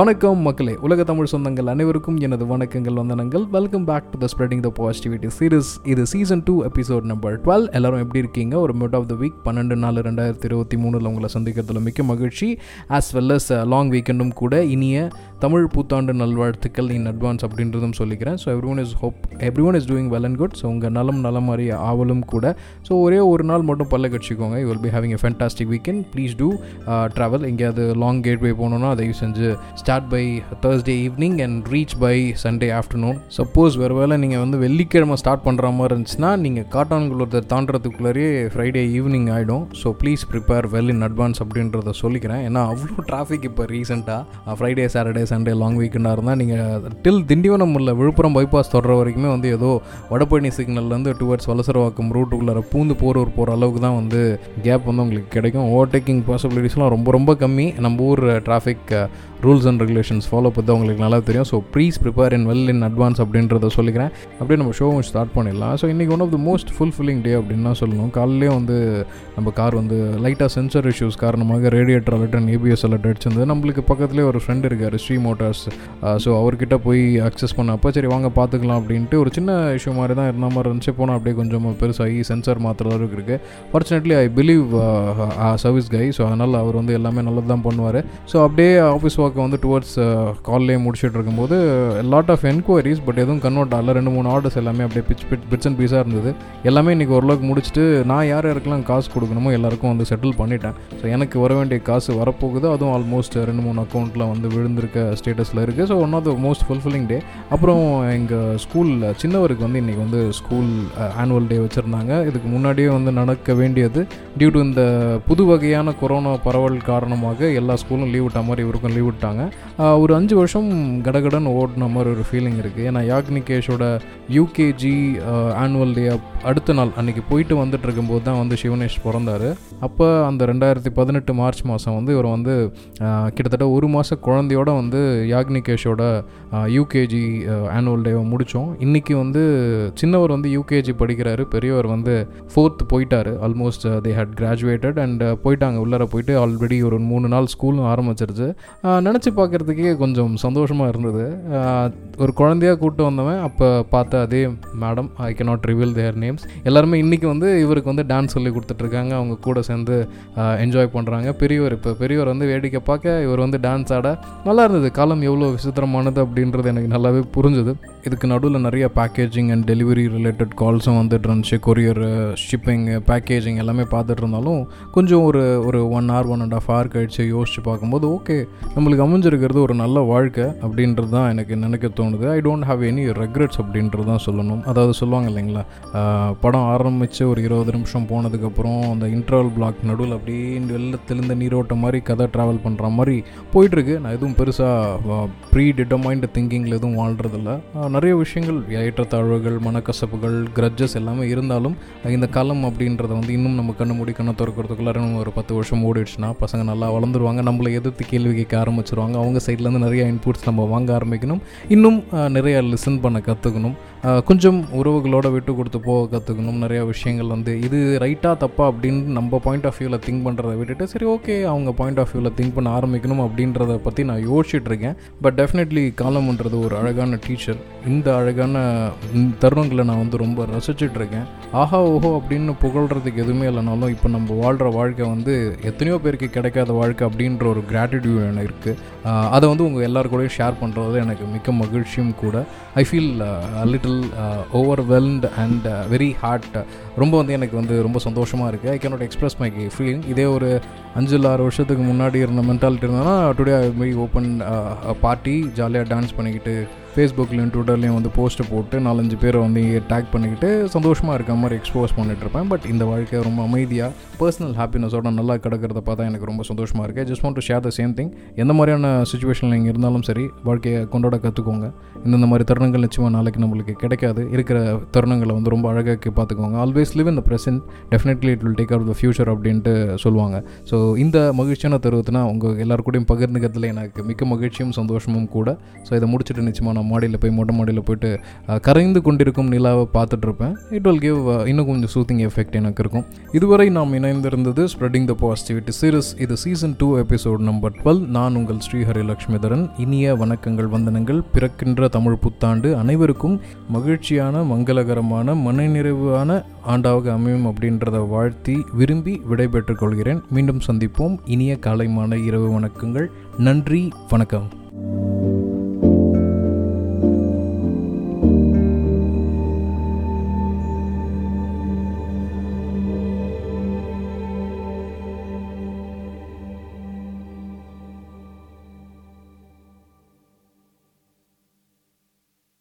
வணக்கம் மக்களே உலக தமிழ் சொந்தங்கள் அனைவருக்கும் எனது வணக்கங்கள் வந்தனங்கள். Welcome back to the spreading the positivity series இது season two episode number twelve எல்லாரும் எப்படி இருக்கீங்க? ஒரு மிட் ஆஃப் த வீக் பன்னெண்டு நாலு ரெண்டாயிரத்தி இருபத்தி மூணில் உங்களை சந்திக்கிறதுல மிக்க மகிழ்ச்சி. ஆஸ் வெல் அஸ் லாங் வீக்கெண்டும் கூட இனிய தமிழ் புத்தாண்டு நல்வாழ்த்துக்கள் இன் அட்வான்ஸ் அப்படின்றதும் சொல்லிக்கிறேன். So everyone is hope everyone is doing well and good so உங்கள் நலம் நலம் மாதிரி ஆவலும் கூட. ஸோ ஒரே ஒரு நாள் மட்டும் பல்ல கட்சிக்கோங்க you will be having a fantastic weekend please to travel எங்கேயாவது லாங் கேட்வே போகணுன்னா தயவு செஞ்சு start by Thursday evening and reach by Sunday afternoon suppose வேறு வேலை நீங்கள் வந்து வெள்ளிக்கிழமை ஸ்டார்ட் பண்ணுற மாதிரி இருந்துச்சுன்னா நீங்கள் காட்டான்குளத்தை தாண்டறதுக்குள்ளேயே ஃப்ரைடே ஈவினிங் ஆகிடும் so please prepare well in advance அப்படின்றத சொல்லிக்கிறேன். ஏன்னா அவ்வளோ டிராஃபிக் இப்போ ரீசெண்டாக ஃப்ரைடே சாட்டர்டே சண்டே லாங் வீக்கெண்டாக இருந்தால் நீங்கள் டில் திண்டிவனம் இல்லை விழுப்புரம் பைபாஸ் தொடர வரைக்குமே வந்து ஏதோ வடபழனி சிக்னல்லேருந்து டுவர்ட்ஸ் வலசரவாக்கம் ரூட்டுக்குள்ளார பூந்து போரூர் போகிற அளவுக்கு தான் வந்து கேப் வந்து உங்களுக்கு கிடைக்கும். ஓவர்டேக்கிங் பாசிபிலிட்டிஸ்லாம் ரொம்ப ரொம்ப கம்மி. நம்ம ஊர் traffic rules and regulations follow பண்ணி உங்களுக்கு நல்லா தெரியும். So please prepare in well in advance அப்படின்றத சொல்லிக்கிறேன். அப்படியே நம்ம ஷோவும் ஸ்டார்ட் பண்ணிடலாம். ஸோ இன்றைக்கி one of the most fulfilling day அப்படின்னு தான் சொல்லணும். காலையிலே வந்து நம்ம கார் வந்து லைட்டாக சென்சர் இஷ்யூஸ் காரணமாக radiator alert and ABS alert அடிச்சிருந்தது. நம்மளுக்கு பக்கத்துலேயே ஒரு ஃப்ரெண்ட் இருக்கார் ஸ்ரீ மோட்டார்ஸ் ஸோ அவர்கிட்ட போய் அக்சஸ் பண்ணப்போ சரி வாங்க பார்த்துக்கலாம் அப்படின்ட்டு ஒரு சின்ன இஷ்யூ மாதிரி தான் இருந்த மாதிரி இருந்துச்சு. போனால் அப்படியே கொஞ்சம் பெருசாகி சென்சார் மாத்திர அளவுக்கு இருக்குது fortunately I believe service guy so அதனால் அவர் வந்து எல்லாமே நல்லது தான் பண்ணுவார். ஸோ அப்படியே ஆஃபீஸ் ஒர்க்கை வந்து டுவர்ட்ஸ் கால்லே முடிச்சுட்டு இருக்கும்போது லாட் ஆஃப் என்கொயரிஸ் பட் எதுவும் கன்வெர்ட் ஆகல. ரெண்டு மூணு ஆர்டர்ஸ் எல்லாமே அப்படியே பிச் பிச் பிட்ஸ் அண்ட் பீஸாக இருந்தது. எல்லாமே இன்றைக்கி ஓரளவுக்கு முடிச்சுட்டு நான் யார் யாருக்கெல்லாம் காசு கொடுக்கணுமோ எல்லாருக்கும் வந்து செட்டில் பண்ணிட்டேன். ஸோ எனக்கு வர வேண்டிய காசு வரப்போகுது. அதுவும் ஆல்மோஸ்ட் ரெண்டு மூணு அக்கௌண்ட்டில் வந்து விழுந்திருக்க ஸ்டேட்டஸில் இருக்குது so one of the most fulfilling day அப்புறம் எங்கள் ஸ்கூலில் சின்னவருக்கு வந்து இன்றைக்கி வந்து ஸ்கூல் ஆனுவல் டே வச்சுருந்தாங்க. இதுக்கு முன்னாடியே வந்து நடக்க வேண்டியது டியூ டு இந்த புது வகையான கொரோனா பரவல் காரணமாக எல்லா ஸ்கூலும் லீவ் விட்ட மாதிரி இவருக்கும் லீவ் விட்டாங்க. ஒரு அஞ்சு வருஷம் கடகடன் ஓடின மாதிரி ஒரு ஃபீலிங் இருக்குது ஏன்னா யாக்னிகேஷோட யூகேஜி ஆனுவல் டே அடுத்த நாள் அன்றைக்கி போயிட்டு வந்துட்டு இருக்கும்போது தான் வந்து சிவனேஷ் பிறந்தார். அப்போ அந்த ரெண்டாயிரத்தி பதினெட்டு மார்ச் மாதம் வந்து இவர் வந்து கிட்டத்தட்ட ஒரு மாத குழந்தையோட வந்து யாக்னிகேஷோட யூகேஜி ஆனுவல் டேவை முடித்தோம் இன்றைக்கி வந்து சின்னவர் வந்து யூகேஜி படிக்கிறாரு. பெரியவர் வந்து ஃபோர்த் போயிட்டார். Almost they had graduated and போயிட்டாங்க. உள்ளார போயிட்டு ஆல்ரெடி ஒரு மூணு நாள் ஸ்கூலும் ஆரம்பிச்சிருச்சு. நினச்சி பார்க்குறதுக்கே கொஞ்சம் சந்தோஷமாக இருந்தது. ஒரு குழந்தையாக கூப்பிட்டு வந்தவன். அப்போ பார்த்த அதே madam I can not reveal their names எல்லாருமே இன்றைக்கி வந்து இவருக்கு வந்து டான்ஸ் சொல்லி கொடுத்துட்ருக்காங்க அவங்க கூட சேர்ந்து என்ஜாய் பண்ணுறாங்க பெரியவர் இப்போ பெரியவர் வந்து வேடிக்கை பார்க்க இவர் வந்து டான்ஸ் ஆட நல்லா இருந்தது. காலம் எவ்வளோ விசித்திரமானது அப்படின்றது எனக்கு நல்லாவே புரிஞ்சுது. இதுக்கு நடுவில் நிறைய பேக்கேஜிங் அண்ட் டெலிவரி ரிலேட்டட் கால்ஸும் வந்துட்டு இருந்துச்சு. கொரியர் ஷிப்பிங் பேக்கேஜிங் எல்லாமே பார்த்துட்டு இருந்தாலும் கொஞ்சம் ஒரு ஒரு one hour one and half hour கழிச்சு யோசிச்சு பார்க்கும்போது ஓகே நம்மளுக்கு அமைஞ்சிருக்கிறது ஒரு நல்ல வாழ்க்கை அப்படின்றது தான் எனக்கு நினைக்க தோணுது. I don't have any regrets அப்படின்றது தான் சொல்லணும். அதாவது சொல்லுவாங்க இல்லைங்களா uh, படம் ஆரம்பித்து ஒரு இருபது நிமிஷம் போனதுக்கப்புறம் அந்த இன்டர்வல் பிளாக் நடுவில் அப்படியே வெள்ளத்திலிருந்த நீரோட்டம் மாதிரி கதை ட்ராவல் பண்ணுற மாதிரி போயிட்டுருக்கு நான் எதுவும் பெருசாக ப்ரீ டிட்டமைண்ட் திங்கிங்கில் எதுவும் வாழ்கிறதில்ல நிறைய விஷயங்கள் ஏற்றத்தாழ்வுகள் மனக்கசப்புகள் கிரட்ஜஸ் எல்லாமே இருந்தாலும் இந்த காலம் அப்படின்றத வந்து இன்னும் நம்ம கண்ணு மூடி கண்ணை திறக்கிறதுக்குள்ளார ஒரு பத்து வருஷம் ஓடிடுச்சுன்னா பசங்க நல்லா வளர்ந்துருவாங்க நம்மளை எதிர்த்து கேள்வி கேட்க ஆரம்பிச்சிருவாங்க அவங்க சைட்லேருந்து நிறைய இன்புட்ஸ் நம்ம வாங்க ஆரம்பிக்கணும் இன்னும் நிறைய லிசன் பண்ண கற்றுக்கணும் கொஞ்சம் உறவுகளோட விட்டு கொடுத்து போக கற்றுக்கணும் நிறையா விஷயங்கள் வந்து இது ரைட்டாக தப்பா அப்படின்னு நம்ம பாயிண்ட் ஆஃப் வியூவில் திங்க் பண்ணுறதை விட்டுட்டு சரி ஓகே அவங்க பாயிண்ட் ஆஃப் வியூவில் திங்க் பண்ண ஆரம்பிக்கணும் அப்படின்றத பற்றி நான் யோசிச்சுட்டு இருக்கேன். பட் டெஃபினெட்லி காலம்ன்றது ஒரு அழகான டீச்சர் இந்த அழகான தருணங்களை நான் வந்து ரொம்ப ரசிச்சுட்டு இருக்கேன். ஆஹா ஓஹோ அப்படின்னு புகழ்கிறதுக்கு எதுவுமே இல்லைனாலும் இப்போ நம்ம வாழ்கிற வாழ்க்கை வந்து எத்தனையோ பேருக்கு கிடைக்காத வாழ்க்கை அப்படின்ற ஒரு கிராட்டிடியூட் எனக்கு இருக்குது அதை வந்து உங்கள் எல்லாருக்கூடையும் ஷேர் பண்ணுறது எனக்கு மிக்க மகிழ்ச்சியும் கூட. I feel little overwhelmed and very hard ரொம்ப வந்து எனக்கு வந்து ரொம்ப சந்தோஷமாக இருக்குது I cannot express my feeling இதே ஒரு அஞ்சு இல்லை ஆறு வருஷத்துக்கு முன்னாடி இருந்த மென்டாலிட்டி இருந்ததுன்னா today I my open party ஜாலியாக டான்ஸ் பண்ணிக்கிட்டு ஃபேஸ்புக்லேயும் ட்விட்டர்லேயும் வந்து போஸ்ட்டு போட்டு நாலஞ்சு பேரை வந்து டேக் பண்ணிக்கிட்டு சந்தோஷமாக இருக்க மாதிரி எக்ஸ்போஸ் பண்ணிட்டுருப்பேன் பட் இந்த வாழ்க்கையை ரொம்ப அமைதியாக பர்சனல் ஹாப்பினஸோட நல்லா கிடக்கிறத பார்த்தா எனக்கு ரொம்ப சந்தோஷமாக இருக்குது just want to share the same thing எந்த மாதிரியான சுச்சுவேஷனில் நீங்கள் இருந்தாலும் சரி வாழ்க்கையை கொண்டாட கற்றுக்கோங்க இந்தந்த மாதிரி தருணங்கள் நிச்சயமாக நாளைக்கு நம்மளுக்கு கிடைக்காது. இருக்கிற தருணங்களை வந்து ரொம்ப அழகாக பார்த்துக்கோங்க. Always live in the present definitely it will take out the future அப்படின்ட்டு சொல்லுவாங்க. ஸோ இந்த மகிழ்ச்சியான தருவத்தினா உங்கள் எல்லாருக்கூடையும் பகிர்ந்துக்கிறதுல எனக்கு மிக்க மகிழ்ச்சியும் சந்தோஷமும் கூட. ஸோ இதை முடிச்சுட்டு நிச்சயமாக நான் மாடியில் போய் மொட்டை மாடியில் போயிட்டு கரைந்து கொண்டிருக்கும் நிலாவை பார்த்துட்ருப்பேன் இட் வில் கிவ் இன்னும் கொஞ்சம் சூத்திங் எஃபெக்ட் எனக்கு இருக்கும். இதுவரை நாம் இணைந்திருந்தது ஸ்ப்ரெடிங் த பாசிட்டிவிட்டி சீரிஸ் இது season two episode number twelve நான் உங்கள் ஸ்ரீஹரி லக்ஷ்மிதரன். இனிய வணக்கங்கள் வந்தனங்கள். பிறக்கின்ற தமிழ் புத்தாண்டு அனைவருக்கும் மகிழ்ச்சியான மங்களகரமான மனநிறைவான ஆண்டாக அமையும் அப்படின்றத வாழ்த்தி விரும்பி விடைபெற்றுக் கொள்கிறேன். மீண்டும் சந்திப்போம். இனிய காலை இரவு வணக்கங்கள். நன்றி வணக்கம்.